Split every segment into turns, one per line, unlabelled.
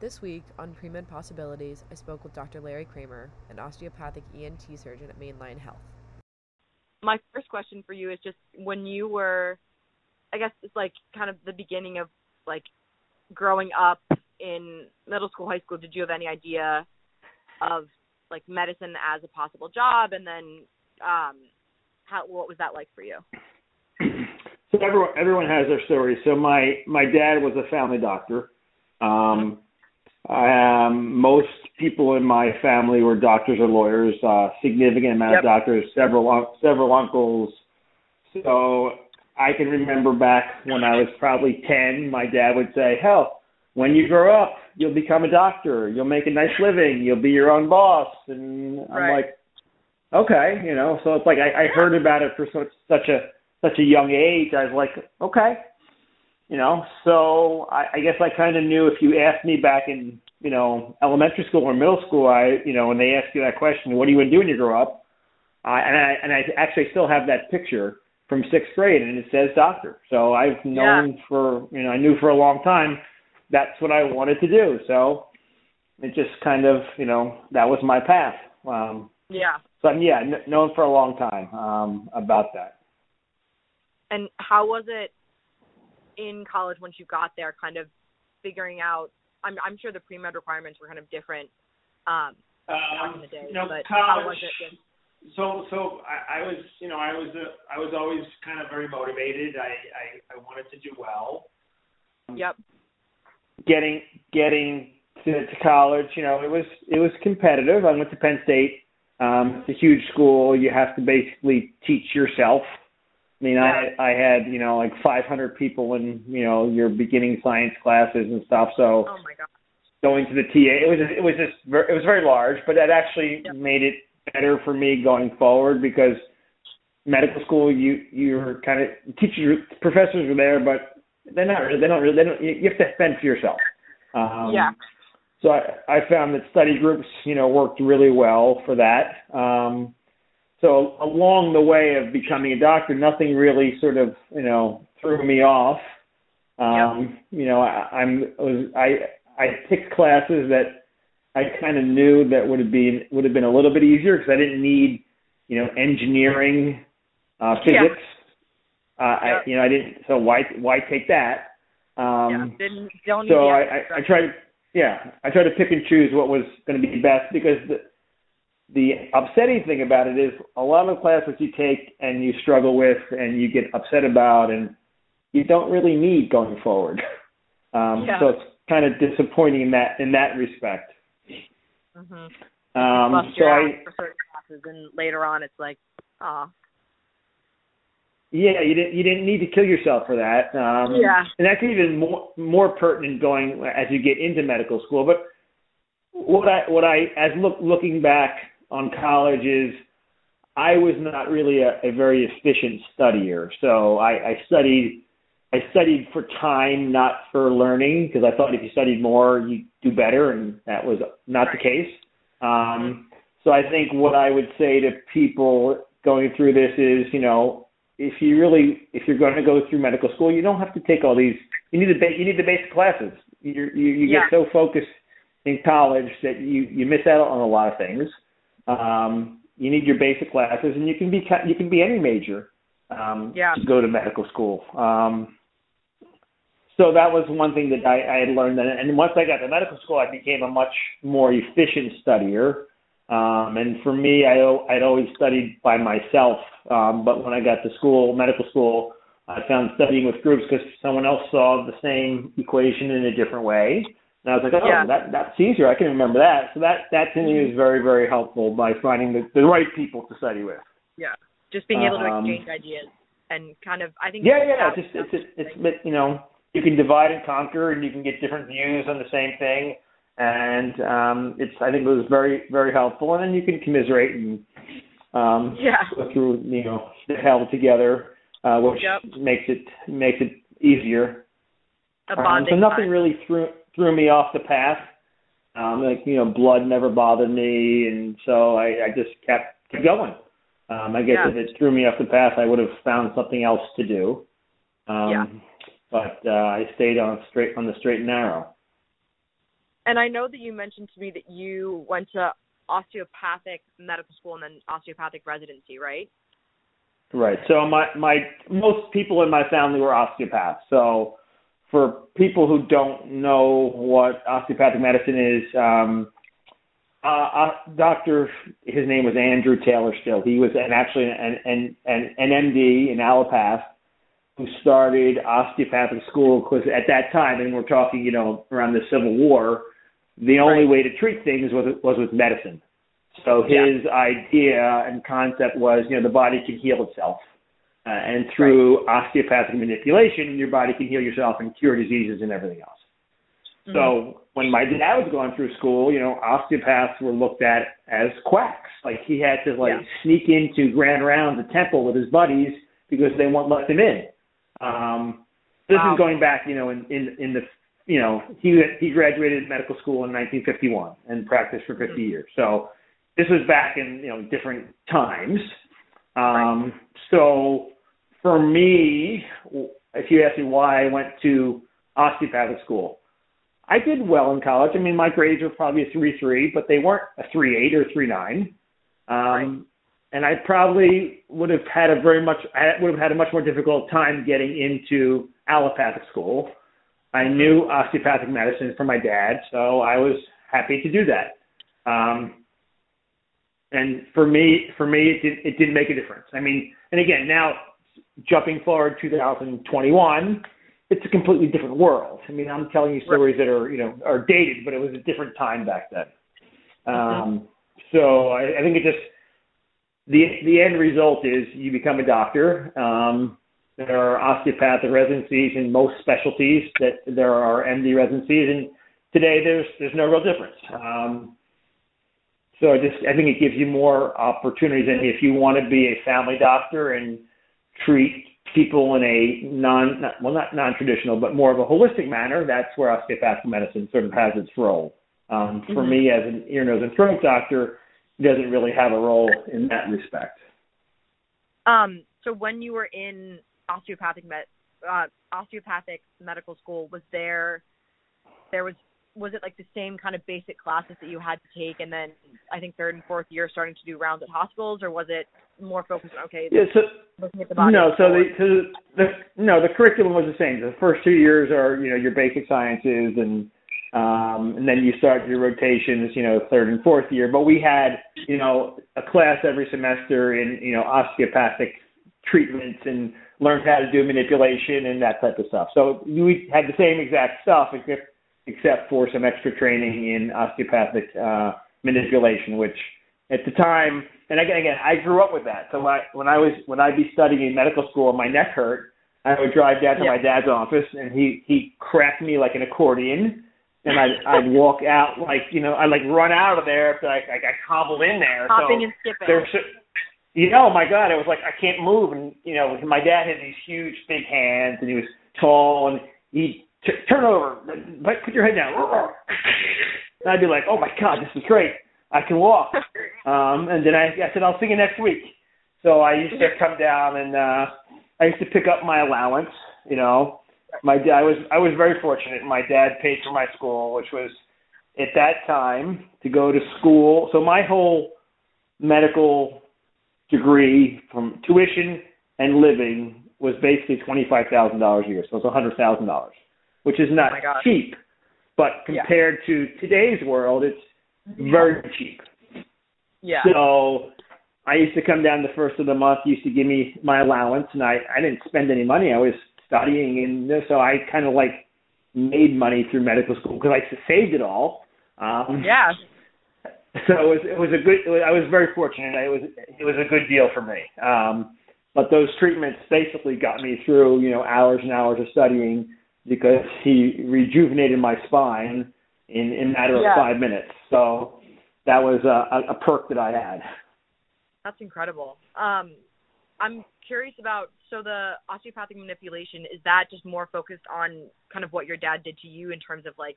This week on Premed Possibilities, I spoke with Dr. Larry Cramer, an osteopathic ENT surgeon at Mainline Health.
My first question for you is just when you were, I guess it's like kind of the beginning of like growing up in middle school, high school. Did you have any idea of like medicine as a possible job, and then um, how what was that like for you?
So everyone everyone has their story. So my my dad was a family doctor. Um, um, most people in my family were doctors or lawyers. Uh, significant amount
Yep.
of doctors, several several uncles. So I can remember back when I was probably ten, my dad would say, "Hell, when you grow up, you'll become a doctor. You'll make a nice living. You'll be your own boss." And I'm
Right.
like, "Okay," you know. So it's like I, I heard about it for such such a such a young age. I was like, "Okay." You know? So i i guess i kind of knew if you asked me back in you know elementary school or middle school i you know when they ask you that question what do you want to do when you grow up? I and i and i actually still have that picture from sixth grade and it says doctor. So i've known for you know i knew for a long time that's what i wanted to do. So it just kind of you know that was my path. Um
Yeah.
so I'm, yeah kn- known for a long time um about that.
And how was it in college once you got there, kind of figuring out? I'm I'm sure the pre med requirements were kind of different um, back in the day,
you know,
but how
college.
was it? With,
So, so I, I was, you know, I was, a, I was always kind of very motivated. I, I, I wanted to do well.
yep.
getting getting to, to college, you know, it was it was competitive. I went to Penn State. Um, it's a huge school. You have to basically teach yourself. I mean, I I had you know like 500 people in you know your beginning science classes and stuff. So
Oh my god.
going to the TA, it was it was just ver- it was very large, but that actually
Yep.
made it better for me going forward because medical school you you're kind of teachers professors are there, but they're not really they don't really they don't you you have to fend for yourself. Um,
yeah.
So I, I found that study groups, you know, worked really well for that. Um, so along the way of becoming a doctor, nothing really sort of, you know, threw me off. Um, You know, I, I'm I was I I picked classes that I kind of knew that would have been would have been a little bit easier because I didn't need, you know, engineering, uh,
Yeah.
physics. Uh, I, you know, I didn't. So why why take that? Um,
yeah. Didn't don't need
so I, I, I to yeah I tried to pick and choose what was going to be best because the the upsetting thing about it is a lot of classes you take and you struggle with and you get upset about and you don't really need going forward. Um,
Yeah.
So it's kind of disappointing in that in that respect.
Mhm.
Um, so I
for certain classes, and later on, it's like, oh,
Yeah, you didn't you didn't need to kill yourself for that. Um,
Yeah.
and that's even more more pertinent going as you get into medical school. But what I what I as look looking back on college is I was not really a, a very efficient studier. So I, I studied I studied for time, not for learning, because I thought if you studied more, you do better, and that was not the case. Um, so I think what I would say to people going through this is, you know, if you really if you're going to go through medical school, you don't have to take all these. You need the ba- you need the basic classes. You you, you
Yeah.
get so focused in college that you you miss out on a lot of things. Um, you need your basic classes, and you can be you can be any major. Um,
Yeah.
To go to medical school. Um, so that was one thing that I, I had learned. And, and once I got to medical school, I became a much more efficient studier. Um, and for me, I, I'd always studied by myself. Um, but when I got to school, medical school, I found studying with groups because someone else saw the same equation in a different way. And I was like, oh,
Yeah.
that, that's easier. I can remember that. So that, that to me is very, very helpful by finding the, the right people to study with.
yeah, just being able to
Um,
exchange ideas and kind of, I think.
Yeah, yeah.
that's-
It's it's it's, it's you know you can divide and conquer, and you can get different views on the same thing, and um, it's I think it was very very helpful, and then you can commiserate and um,
Yeah.
go through you know the hell together, uh, which
Yep.
makes it makes it easier.
a
Um, so nothing
time.
really threw threw me off the path. Um, like you know, blood never bothered me, and so I, I just kept kept going. Um, I guess
Yeah.
if it threw me off the path, I would have found something else to do. Um,
Yeah.
But uh, I stayed on straight on the straight and narrow.
And I know that you mentioned to me that you went to osteopathic medical school and then osteopathic residency, right?
Right. So my my most people in my family were osteopaths. So for people who don't know what osteopathic medicine is, um, uh, uh, Doctor, his name was Andrew Taylor. Still, he was an actually an an an, an MD in allopath who started osteopathic school because at that time, and we're talking, you know, around the Civil War, the only
Right.
way to treat things was was with medicine. So his idea and concept was, you know, the body can heal itself, uh, and through osteopathic manipulation, your body can heal yourself and cure diseases and everything else.
Mm-hmm.
So when my dad was going through school, you know, osteopaths were looked at as quacks. Like he had to like
Yeah.
sneak into grand rounds at temple with his buddies because they won't let him in. Um, this
Wow.
is going back, you know, in in in the you know he he graduated medical school in 1951 and practiced for 50
Mhm.
years. So this was back in you know different times. Um, So for me, if you ask me why I went to osteopathic school, I did well in college. I mean, my grades were probably a three three, but they weren't a three eight or three nine. Um, And I probably would have had a very much I would have had a much more difficult time getting into allopathic school. I knew osteopathic medicine from my dad, so I was happy to do that. Um, and for me, for me, it didn't it didn't make a difference. I mean, and again, now jumping forward 2021, it's a completely different world. I mean, I'm telling you stories that are you know are dated, but it was a different time back then. Um, so I, I think it just the the end result is you become a doctor. Um, there are osteopathic residencies in most specialties. That there are MD residencies, and today there's there's no real difference. Um, so I just I think it gives you more opportunities. And if you want to be a family doctor and treat people in a non, not, well not non-traditional but more of a holistic manner, that's where osteopathic medicine sort of has its role. Um, for
Mhm.
me as an ear, nose, and throat doctor, it doesn't really have a role in that respect.
Um, so when you were in osteopathic med, uh, osteopathic medical school, was there there was was it like the same kind of basic classes that you had to take, and then I think third and fourth year starting to do rounds at hospitals, or was it more focused on okay,
Yeah, so
looking at the body?
No, so the, so the no, the curriculum was the same. The first two years are you know your basic sciences, and um, and then you start your rotations, you know, third and fourth year. But we had you know a class every semester in you know osteopathic treatments and learned how to do manipulation and that type of stuff. So we had the same exact stuff, except except for some extra training in osteopathic uh, manipulation, which at the time, and again, again, I grew up with that. So I, when I was when I'd be studying in medical school and my neck hurt, I would drive down to
Yeah.
my dad's office and he he cracked me like an accordion, and I'd I'd walk out like you know I'd like run out of there after I I got hobbled in there.
hopping
so
and skipping.
there was, you know, my God, it was like I can't move, and you know, my dad had these huge, big hands, and he was tall, and he turn over, but put your head down. And I'd be like, oh my God, this is great. I can walk. Um, and then I, I said, I'll see you next week. So I used to come down, and uh, I used to pick up my allowance. You know, my dad I was I was very fortunate. My dad paid for my school, which was at that time to go to school. So my whole medical degree from tuition and living was basically twenty five thousand dollars a year. So it's a hundred thousand dollars, which is not
Oh
cheap, but
Yeah.
compared to today's world, it's very cheap.
yeah.
So I used to come down the first of the month, used to give me my allowance, and I I didn't spend any money. I was studying, and so I kind of like made money through medical school because I saved it all. Um,
yeah.
so it was it was a good. Was, I was very fortunate. It was it was a good deal for me. Um, but those treatments basically got me through you know hours and hours of studying because he rejuvenated my spine in in a matter of
Yeah.
five minutes. So that was a, a, perk that I had.
That's incredible. Um, I'm curious about so the osteopathic manipulation is that just more focused on kind of what your dad did to you in terms of like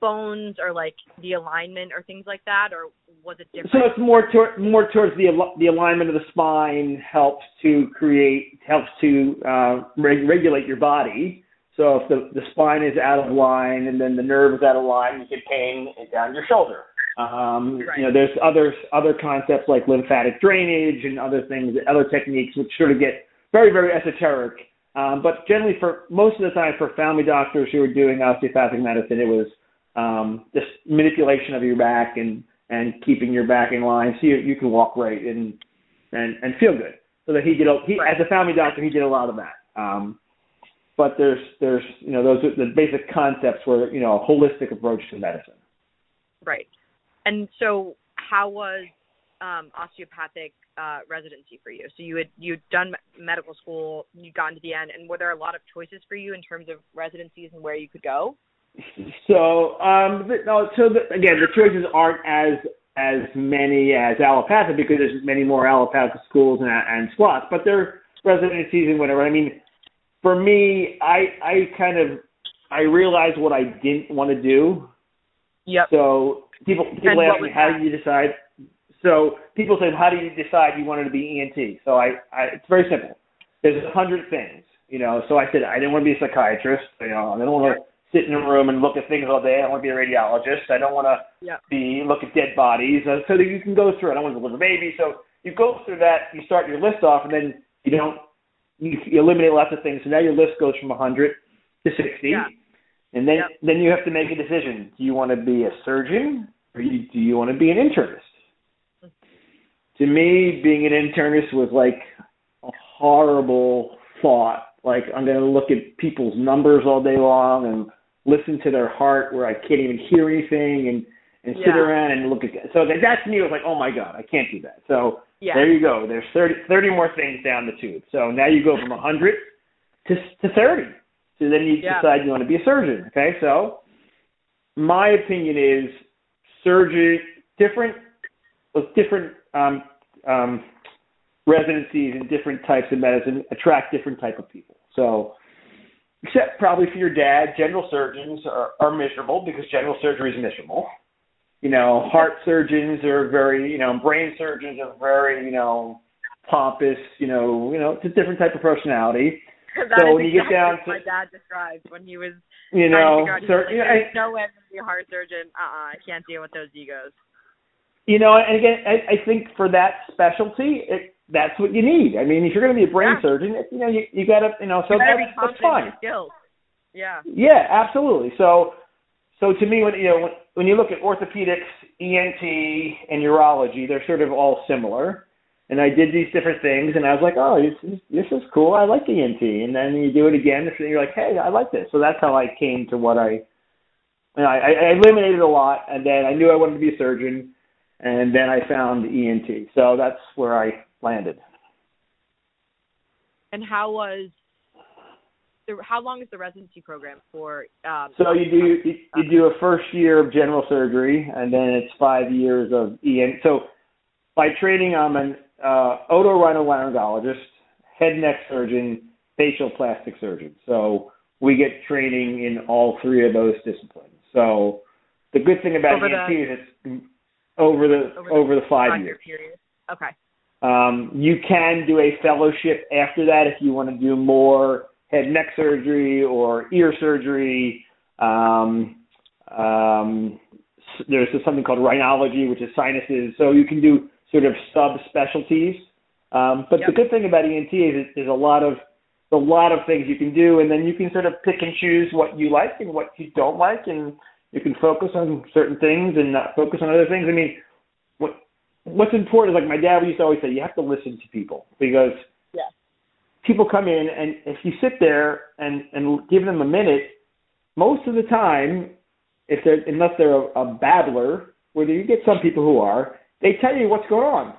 bones or like the alignment or things like that, or was it different?
So it's more toward, more towards the al- the alignment of the spine helps to create helps to uh, reg- regulate your body So if the the spine is out of line and then the nerve is out of line, you get pain down your shoulder. Um,
Right.
You know, there's other other concepts like lymphatic drainage and other things, other techniques which sort of get very very esoteric. Um, but generally, for most of the time, for family doctors who are doing osteopathic medicine, it was um, just manipulation of your back and and keeping your back in line so you, you can walk right and and and feel good. So that he did a, he
Right.
as a family doctor he did a lot of that. Um, but there's there's you know those are the basic concepts were you know a holistic approach to medicine.
Right. And so, how was um, osteopathic uh, residency for you? So you had you'd done me- medical school, you'd gotten to the end, and were there a lot of choices for you in terms of residencies and where you could go?
So um, the, no, so the, again the choices aren't as as many as allopathic because there's many more allopathic schools and, and slots, but they're residencies and whatever. I mean, for me, I I kind of I realized what I didn't want to do
Yep.
So people people ask me how
that?
do you decide? So people say how do you decide you wanted to be ENT? So I, I it's very simple. There's a hundred things, you know. So I said I didn't want to be a psychiatrist. You know, I didn't want to sit in a room and look at things all day. I don't want to be a radiologist. I don't want to
Yep.
be look at dead bodies. Uh, so that you can go through. it. I don't want to deliver a baby. So you go through that. You start your list off, and then you don't. You, you eliminate lots of things. So now your list goes from a hundred to sixty.
Yeah.
And then
Yep.
then you have to make a decision. Do you want to be a surgeon or you, do you want to be an internist? To me, being an internist was like a horrible thought. Like I'm going to look at people's numbers all day long and listen to their heart where I can't even hear anything and and sit
Yeah.
around and look at that. so that that to me was like oh my god I can't do that. So
Yeah.
there you go. There's 30, 30 more things down the tube. So now you go from 100 to to 30. So then you
Yeah.
decide you want to be a surgeon. Okay, so my opinion is surgery different with different um, um, residencies and different types of medicine attract different type of people. So except probably for your dad, general surgeons are, are miserable because general surgery is miserable. You know, heart surgeons are very, you know, brain surgeons are very, you know, pompous. You know, you know, it's a different type of personality.
That
So when you get
exactly
down
what
to-
my dad described when he was
You know,
to he like, "There's
I-
no way I'm gonna be a heart surgeon. Uh-uh, I can't deal with those egos.
you know, and again, I, I think for that specialty, it, that's what you need. I mean, if you're going to be a brain
Yeah.
surgeon, you know, you, you got to, you know, so
you
that's, that's fine.
Yeah.
Yeah, absolutely. So, so to me, when you know, when, when you look at orthopedics, ENT, and urology, they're sort of all similar. And I did these different things, and I was like, oh, this is, this is cool. I like ENT. And then you do it again, and you're like, hey, I like this. So that's how I came to what I. You know, I, I eliminated a lot, and then I knew I wanted to be a surgeon, and then I found ENT. So that's where I landed.
And how was the how long is the residency program for um
So you do you, you do a first year of general surgery, and then it's five years of EN. So by training, I'm an uh, otorhinolaryngologist, head neck surgeon, facial plastic surgeon. So we get training in all three of those disciplines. So the good thing about
Over
ENT
the-
is it's over the
over
over
the
the, five years.
period? Okay.
Um, you can do a fellowship after that if you want to do more head neck surgery or ear surgery. Um, um, there's something called rhinology, which is sinuses. So you can do sort of subspecialties. Um, but the good thing about ENT is it- there's a lot of a lot of things you can do, and then you can sort of pick and choose what you like and what you don't like, and you can focus on certain things and not focus on other things. I mean, what what's important is like my dad used to always say, you have to listen to people because. People come in and if you sit there and and give them a minute, most of the time, if they're unless they're a, a babbler, whether you get some people who are, they tell you what's going on.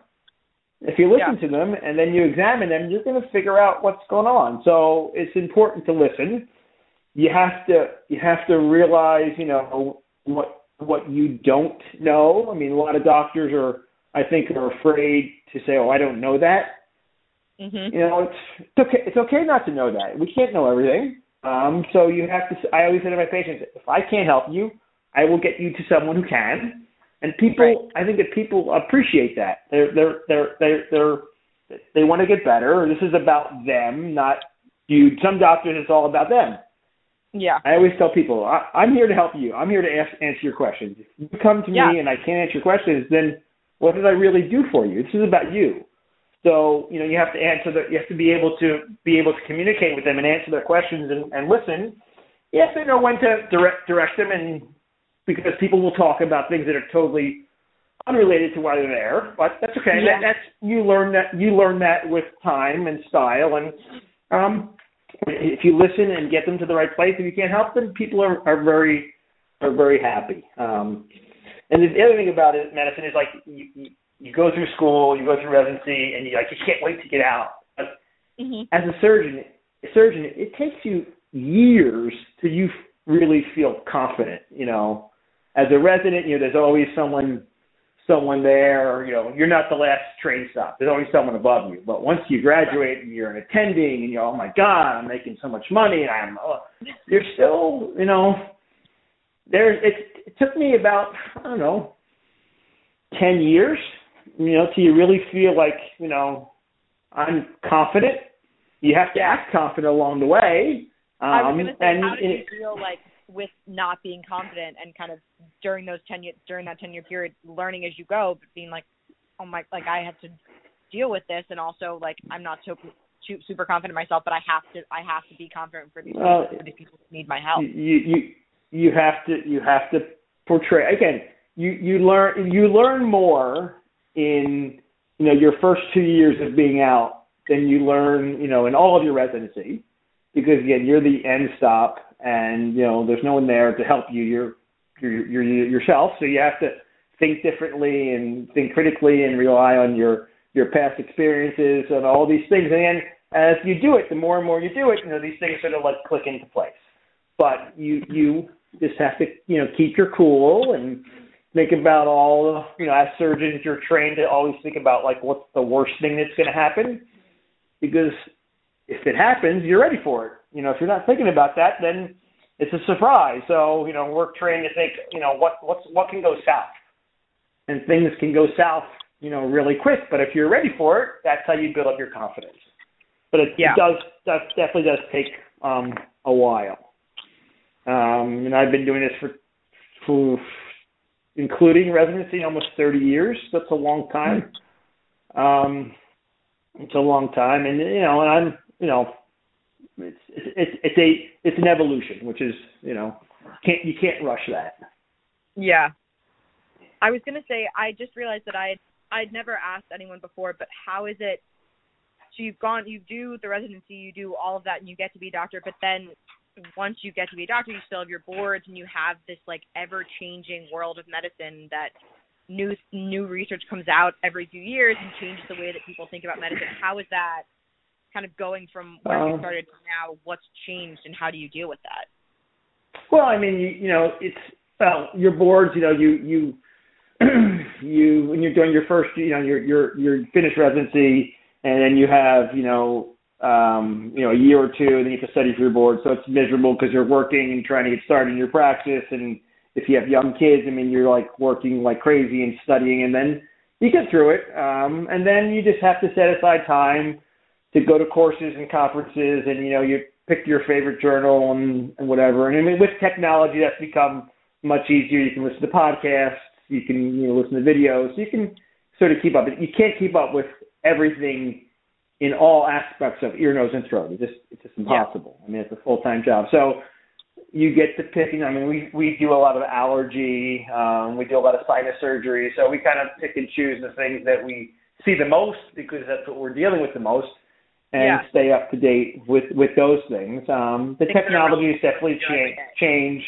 If you listen to them and then you examine them, you're going to figure out what's going on. So it's important to listen. You have to you have to realize, you know, what what you don't know. I mean, a lot of doctors are, I think, are afraid to say, "Oh, I don't know that."
Mhm.
You know, it's it's okay. It's okay not to know that. We can't know everything. Um, so you have to. I always say to my patients, if I can't help you, I will get you to someone who can. And people,
Right.
I think that people appreciate that. They're they're they're they're, they're they want to get better. This is about them, not you. Some doctors, it's all about them.
Yeah.
I always tell people, I, I'm here to help you. I'm here to ask, answer your questions. If you come to
Yeah.
me and I can't answer your questions, then what did I really do for you? This is about you. So you know you have to answer the, you have to be able to be able to communicate with them and answer their questions and, and listen. You have to know when to direct direct them, and because people will talk about things that are totally unrelated to why they're there, but that's okay.
Yeah.
That, that's you learn that you learn that with time and style, and um, if you listen and get them to the right place, if you can't help them, people are, are very are very happy. Um, and the other thing about it, medicine is like you, you, go through school, you go through residency, and you like you can't wait to get out. But
Mhm.
as a surgeon, a surgeon, it takes you years till you really feel confident. You know, as a resident, you know, there's always someone someone there, or you know, you're not the last train stop. There's always someone above you. But once you graduate and you're an attending, and you're, oh my God, I'm making so much money, and I'm, oh, you're still, you know, there. It, it took me about, I don't know, ten years, you know, till you really feel like, you know, I'm confident. You have to act confident along the way. Um,
I was gonna say,
and
how did you feel like with not being confident and kind of during those ten year during that ten year period, learning as you go, but being like, oh my, like I have to deal with this, and also like I'm not so su- super confident myself, but I have to I have to be confident for these people, for these people who need my help.
you you you have to you have to portray again you you learn you learn more in you know your first two years of being out than you learn you know in all of your residency because again you're the end stop and you know there's no one there to help you. You're you're you're yourself. So you have to think differently and think critically and rely on your your past experiences and all these things. And as you do it the more and more you do it you know these things sort of like click into place. But you you just have to you know keep your cool and think about all the you know as surgeons you're trained to always think about like what's the worst thing that's going to happen. Because if it happens you're ready for it. You know if you're not thinking about that then it's a surprise. So you know we're trained to think you know what what's what can go south. And things can go south you know really quick but if you're ready for it that's how you build up your confidence. But it,
Yeah.
it does that definitely does take um a while. Um, and I've been doing this for, for including residency, almost 30 years. That's a long time. Um, it's a long time, and you know, and I'm, you know, it's it's it's, a it's an evolution, which is, you know, can't you can't rush that.
Yeah. I was gonna say I just realized that I I'd never asked anyone before, but how is it so you've gone you do the residency, you do all of that and you get to be a doctor, but then once you get to be a doctor you still have your boards and you have this like ever changing world of medicine that new new research comes out every few years and changes the way that people think about medicine. How is that kind of going from where you
Um,
started to now? What's changed and how do you deal with that?
Well, I mean, you, you know, it's well, your boards. You know, you you you when you're doing your first, you know, your your your finished residency, and then you have, you know, um, you know, a year or two, and then you have to study for your board. So it's miserable because you're working and trying to get started in your practice, and if you have young kids, I mean, you're like working like crazy and studying, and then you get through it, um, and then you just have to set aside time to go to courses and conferences, and you know, you pick your favorite journal and, and whatever. And I mean, with technology, that's become much easier. You can listen to podcasts, you can you know listen to videos, you can sort of keep up. You can't keep up with everything in all aspects of ear, nose, and throat. It's just it's just impossible. I mean, it's a full time job. So you get to picking. I mean, we we do a lot of allergy. Um, we do a lot of sinus surgery. So we kind of pick and choose the things that we see the most because that's what we're dealing with the most, and
Yeah.
stay up to date with with those things. Um, the
Things that are
technology has definitely changed. Change.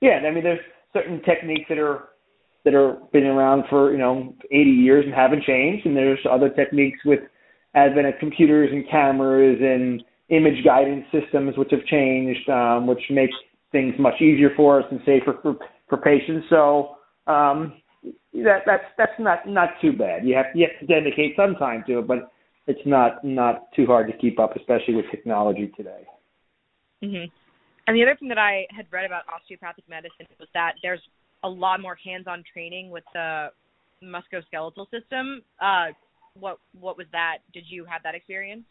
Yeah, I mean, there's certain techniques that are that are been around for you know 80 years and haven't changed, and there's other techniques with advent of computers and cameras and image guidance systems which have changed, um, which make things much easier for us and safer for for patients. So um, that that's that's not not too bad. You have you have to dedicate some time to it, but it's not not too hard to keep up, especially with technology today.
hmm And the other thing that I had read about osteopathic medicine was that there's a lot more hands-on training with the musculoskeletal system. Uh, what what was that? Did you have that experience?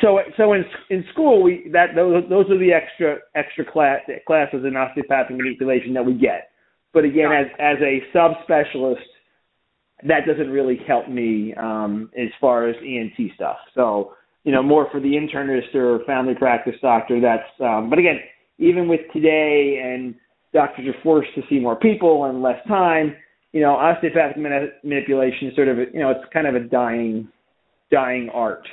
so so in in school we that those those are the extra extra class classes in osteopathic manipulation that we get. But again, as as a subspecialist, that doesn't really help me um, as far as ENT stuff. So you know, more for the internist or family practice doctor. That's um, but again, even with today and doctors are forced to see more people and less time. You know, osteopathic manipulation is sort of a, you know it's kind of a dying dying art.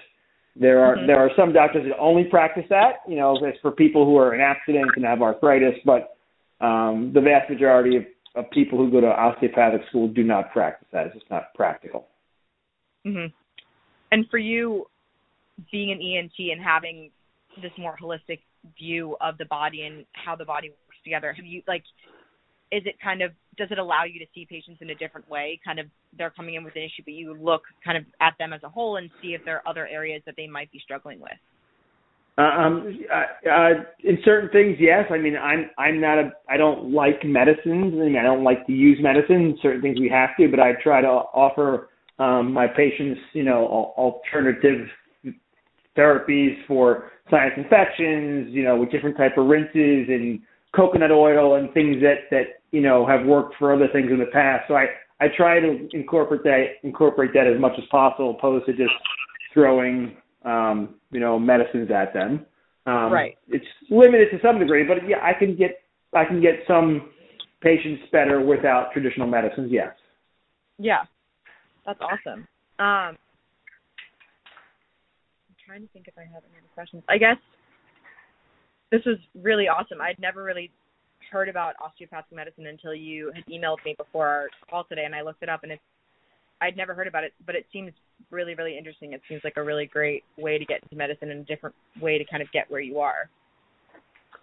There are mm-hmm. there are some doctors that only practice that. You know, it's for people who are in accidents and have arthritis, but um, the vast majority of, of people who go to osteopathic school do not practice that. It's just not practical.
Mhm. And for you, being an ENT and having this more holistic view of the body and how the body works together, have you like is it kind of does it allow you to see patients in a different way? Kind of they're coming in with an issue but you look kind of at them as a whole and see if there are other areas that they might be struggling with.
Uh, um uh, uh in certain things yes. I mean i'm i'm not a i don't like medicines. I mean i don't like to use medicine certain things we have to but i try to offer um my patients you know alternative therapies for sinus infections you know with different type of rinses and coconut oil and things that that you know have worked for other things in the past. So I I try to incorporate that incorporate that as much as possible, opposed to just throwing um, you know medicines at them. Um,
right.
It's limited to some degree, but yeah, I can get I can get some patients better without traditional medicines. Yes.
Yeah, that's awesome. Um, I'm trying to think if I have any other questions. I guess this was really awesome. I'd never really heard about osteopathic medicine until you had emailed me before our call today, and I looked it up, and it's I'd never heard about it, but it seems really, really interesting. It seems like a really great way to get into medicine and a different way to kind of get where you are.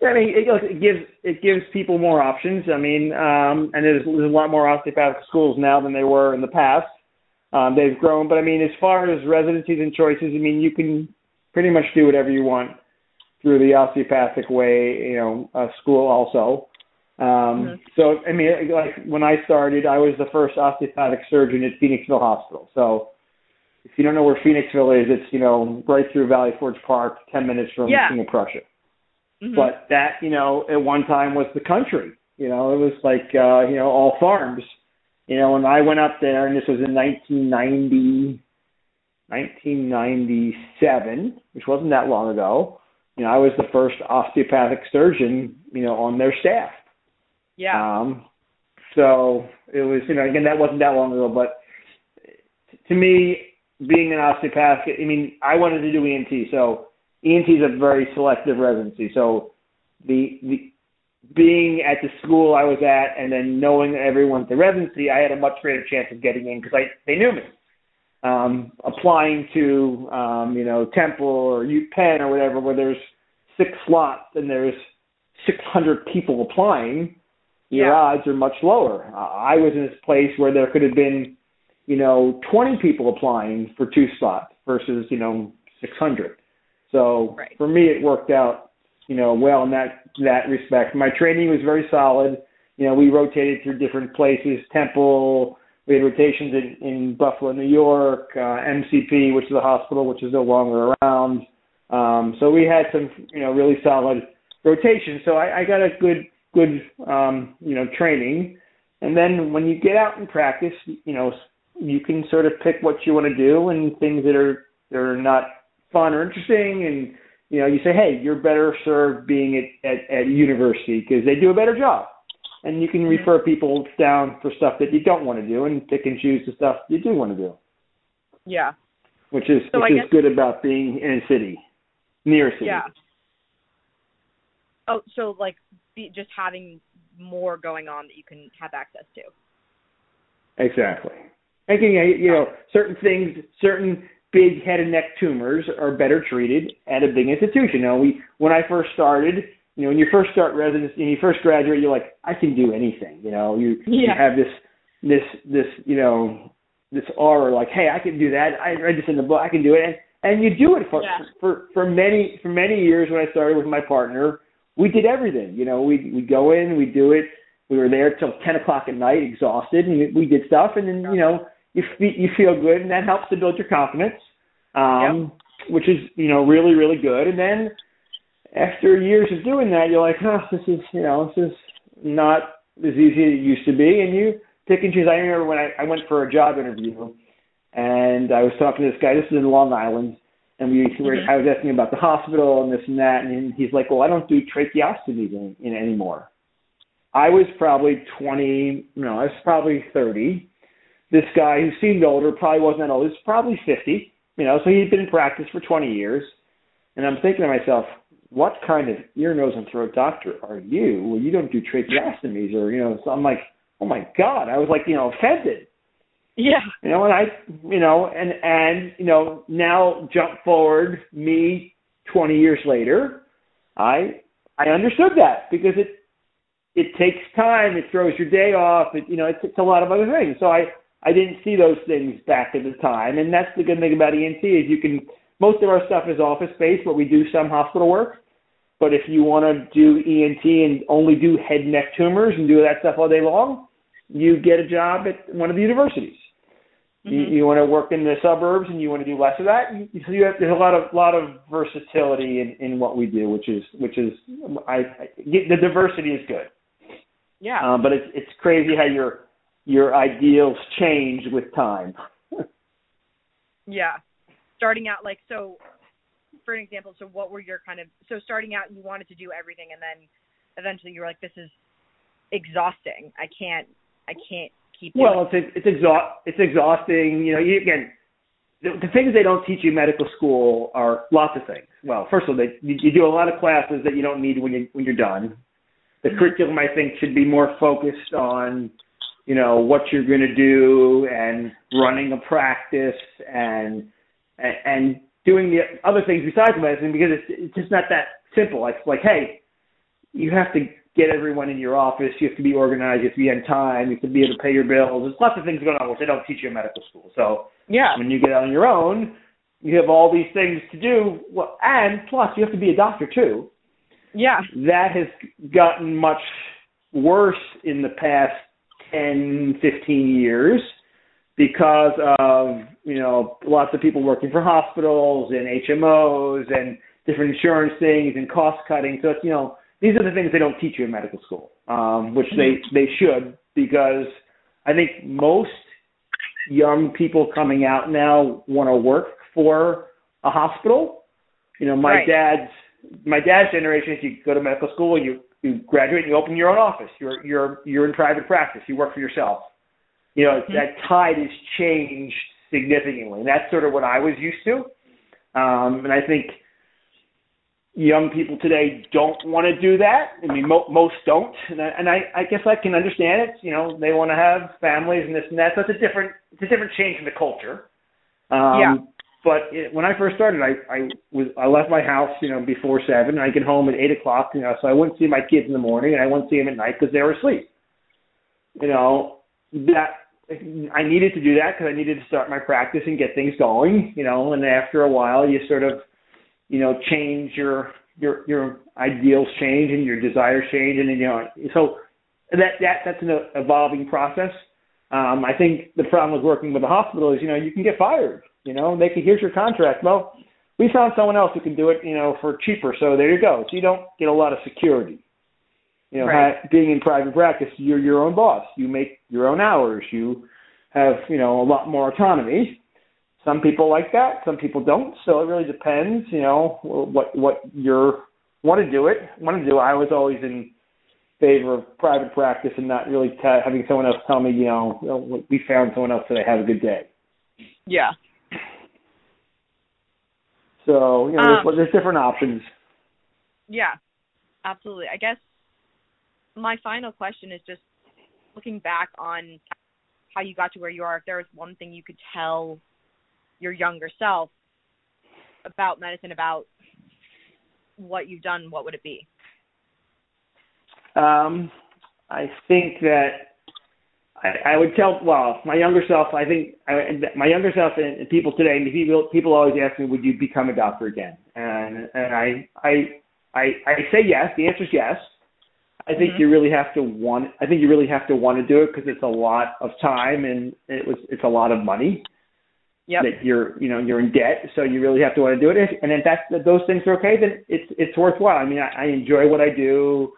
I mean, it, it gives it gives people more options. I mean, um, and there's, there's a lot more osteopathic schools now than there were in the past. Um, they've grown, but I mean, as far as residencies and choices, I mean, you can pretty much do whatever you want through the osteopathic way, you know, uh, school also. Um, mm-hmm. So, I mean, like when I started, I was the first osteopathic surgeon at Phoenixville Hospital. So, if you don't know where Phoenixville is, it's you know right through Valley Forge Park, ten minutes from
yeah.
King of Prussia.
Mm-hmm.
But that, you know, at one time was the country. You know, it was like uh, you know all farms. You know, when I went up there, and this was in 1990, 1997, which wasn't that long ago. You know, I was the first osteopathic surgeon, you know, on their staff.
Yeah.
Um, so it was, you know, again, that wasn't that long ago, but to me, being an osteopath, I mean, I wanted to do ENT, so ENT is a very selective residency. So the the being at the school I was at, and then knowing everyone at the residency, I had a much greater chance of getting in because I they knew me. Um, applying to um, you know Temple or UPenn or whatever, where there's six slots and there's 600 people applying, your
yeah.
odds are much lower. Uh, I was in this place where there could have been, you know, 20 people applying for two spots versus, you know, 600. So
right.
for me, it worked out, you know, well in that that respect. My training was very solid. You know, we rotated through different places, Temple. We had rotations in, in Buffalo, New York, uh, MCP, which is a hospital which is no longer around. Um, so we had some, you know, really solid rotations. So I, I got a good good um, you know training, and then when you get out and practice, you know you can sort of pick what you want to do and things that are that are not fun or interesting, and you know you say, hey, you're better served being at at, at university because they do a better job, and you can mm-hmm. refer people down for stuff that you don't want to do and pick and choose the stuff you do want to do.
Yeah.
Which is
so
which
I
is good about being in a city, near a city.
Yeah. Oh, so like be, just having more going on that you can have access to.
Exactly. Thinking, uh, you know, certain things, certain big head and neck tumors are better treated at a big institution. Now, we when I first started, you know, when you first start residency, when you first graduate, you're like, I can do anything. You know, you,
yeah.
you have this, this, this, you know, this aura like, hey, I can do that. I read this in the book. I can do it, and, and you do it for
yeah.
for for many for many years. When I started with my partner, we did everything. You know, we we go in, we do it. We were there till ten o'clock at night, exhausted, and we did stuff. And then you know, you fe- you feel good, and that helps to build your confidence. Um,
yep.
which is you know really really good. And then after years of doing that, you're like, oh, this is you know this is not as easy as it used to be, and you pick and choose. I remember when I, I went for a job interview, and I was talking to this guy. This is in Long Island, and we were, mm-hmm. I was asking about the hospital and this and that, and he's like, "Well, I don't do tracheostomies in, in anymore." I was probably 20, no, I was probably 30. This guy who seemed older probably wasn't that old. He was probably 50, you know, so he'd been in practice for 20 years. And I'm thinking to myself, what kind of ear, nose, and throat doctor are you? Well, you don't do tracheostomies or, you know, so I'm like, oh my God. I was like, you know, offended.
Yeah.
You know, and I, you know, and, and, you know, now jump forward me 20 years later, I, I understood that because it, it takes time. It throws your day off. It, you know, it's, a lot of other things. So I, I didn't see those things back at the time. And that's the good thing about ENT is you can, most of our stuff is office based, but we do some hospital work. But if you want to do ENT and only do head neck tumors and do that stuff all day long, you get a job at one of the universities. Mm-hmm. You, you want to work in the suburbs and you want to do less of that. You, so you have, there's a lot of lot of versatility in, in what we do, which is which is I, I the diversity is good.
Yeah.
Um, but it's it's crazy how your your ideals change with time.
yeah. Starting out like so for an example, so what were your kind of so starting out you wanted to do everything and then eventually you were like, This is exhausting. I can't I can't keep doing
Well it's it's exhaust it's exhausting, you know, you again the, the things they don't teach you in medical school are lots of things. Well, first of all, they, you, do a lot of classes that you don't need when you when you're done the mm-hmm. curriculum I think should be more focused on you know what you're going to do and running a practice and and and doing the other things besides medicine because it's it's just not that simple. It's like hey, you have to get everyone in your office. You have to be organized. You have to be on time. You have to be able to pay your bills. There's lots of things going on which they don't teach you in medical school. So
yeah,
when you get on your own, you have all these things to do. Well, and plus you have to be a doctor too.
Yeah.
That has gotten much worse in the past 10, 15 years because of, you know, lots of people working for hospitals and HMOs and different insurance things and cost cutting. So it's, you know, these are the things they don't teach you in medical school, um, which they, they should because I think most young people coming out now want to work for a hospital. You know, my
right.
dad's my dad's generation, If you go to medical school, you you graduate, and you open your own office. You're you're you're in private practice. You work for yourself. You know mm-hmm. that tide has changed significantly. And that's sort of what I was used to, um, and I think young people today don't want to do that. I mean, mo- most don't, and I, and I, I guess I can understand it. You know, they want to have families and this and that. So it's a different, it's a different change in the culture. Um,
yeah
but it, when I first started, I I was I left my house, you know, before seven. And I get home at eight o'clock, you know, so I wouldn't see my kids in the morning, and I wouldn't see them at night because they were asleep. You know, that I needed to do that because I needed to start my practice and get things going. You know, and after a while, you sort of, you know, change your your your ideals change and your desires change, and then you know, so that that that's an evolving process. Um, I think the problem with working with a hospital is, you know, you can get fired you know, they could here's your contract. Well, we found someone else who can do it, you know, for cheaper. So there you go. So you don't get a lot of security. You know,
right.
ha- being in private practice, you're your own boss. You make your own hours. You have, you know, a lot more autonomy. Some people like that. Some people don't. So it really depends. You know, what what you're want to do it. Want to do. I was always in favor of private practice and not really t- having someone else tell me, you know, we found someone else today. Have a good day.
Yeah.
So you know, um, there's, there's different options.
Yeah, absolutely. I guess my final question is just looking back on how you got to where you are. If there was one thing you could tell your younger self about medicine, about what you've done, what would it be?
Um, I think that I, I would tell well my younger self. I think I, my younger self and people today. People people always ask me, "Would you become a doctor again?" And and I I I, I say yes. The answer is yes. I think
mm-hmm.
you really have to want. I think you really have to want to do it because it's a lot of time and it was it's a lot of money.
Yep.
that you're you know you're in debt, so you really have to want to do it. And if that's if those things are okay, then it's it's worthwhile. I mean, I, I enjoy what I do.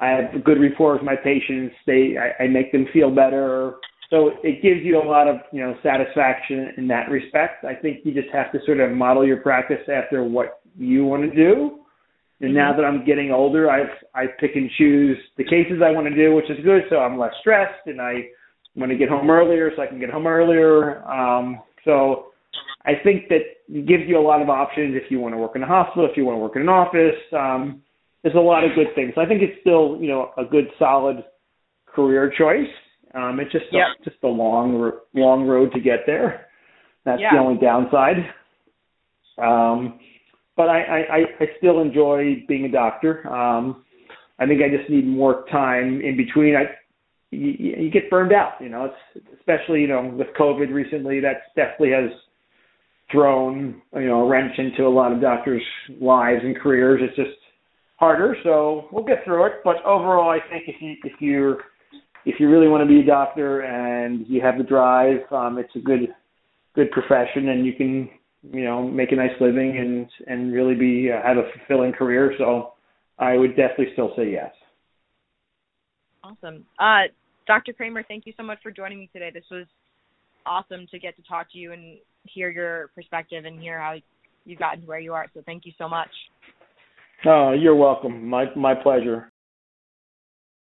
I have a good rapport with my patients. They I, I make them feel better. So it gives you a lot of you know satisfaction in that respect. I think you just have to sort of model your practice after what you want to do. And now that I'm getting older, I I pick and choose the cases I want to do, which is good. So I'm less stressed, and I want to get home earlier, so I can get home earlier. Um, so I think that it gives you a lot of options if you want to work in a hospital, if you want to work in an office. Um, there's a lot of good things. I think it's still you know a good solid career choice. Um, it's just a, just a long long road to get there. That's
Yeah.
the only downside. Um, but I, I, I I still enjoy being a doctor. Um, I think I just need more time in between. I you, you get burned out, you know. It's especially you know with COVID recently. That definitely has thrown you know a wrench into a lot of doctors' lives and careers. It's just harder. So we'll get through it. But overall, I think if you if you're if you really want to be a doctor and you have the drive, um, it's a good good profession, and you can you know make a nice living and and really be uh, have a fulfilling career. So I would definitely still say yes.
Awesome. Uh, Dr. Cramer, thank you so much for joining me today. This was awesome to get to talk to you and hear your perspective and hear how you've gotten to where you are. So thank you so much.
Oh, you're welcome. My my pleasure.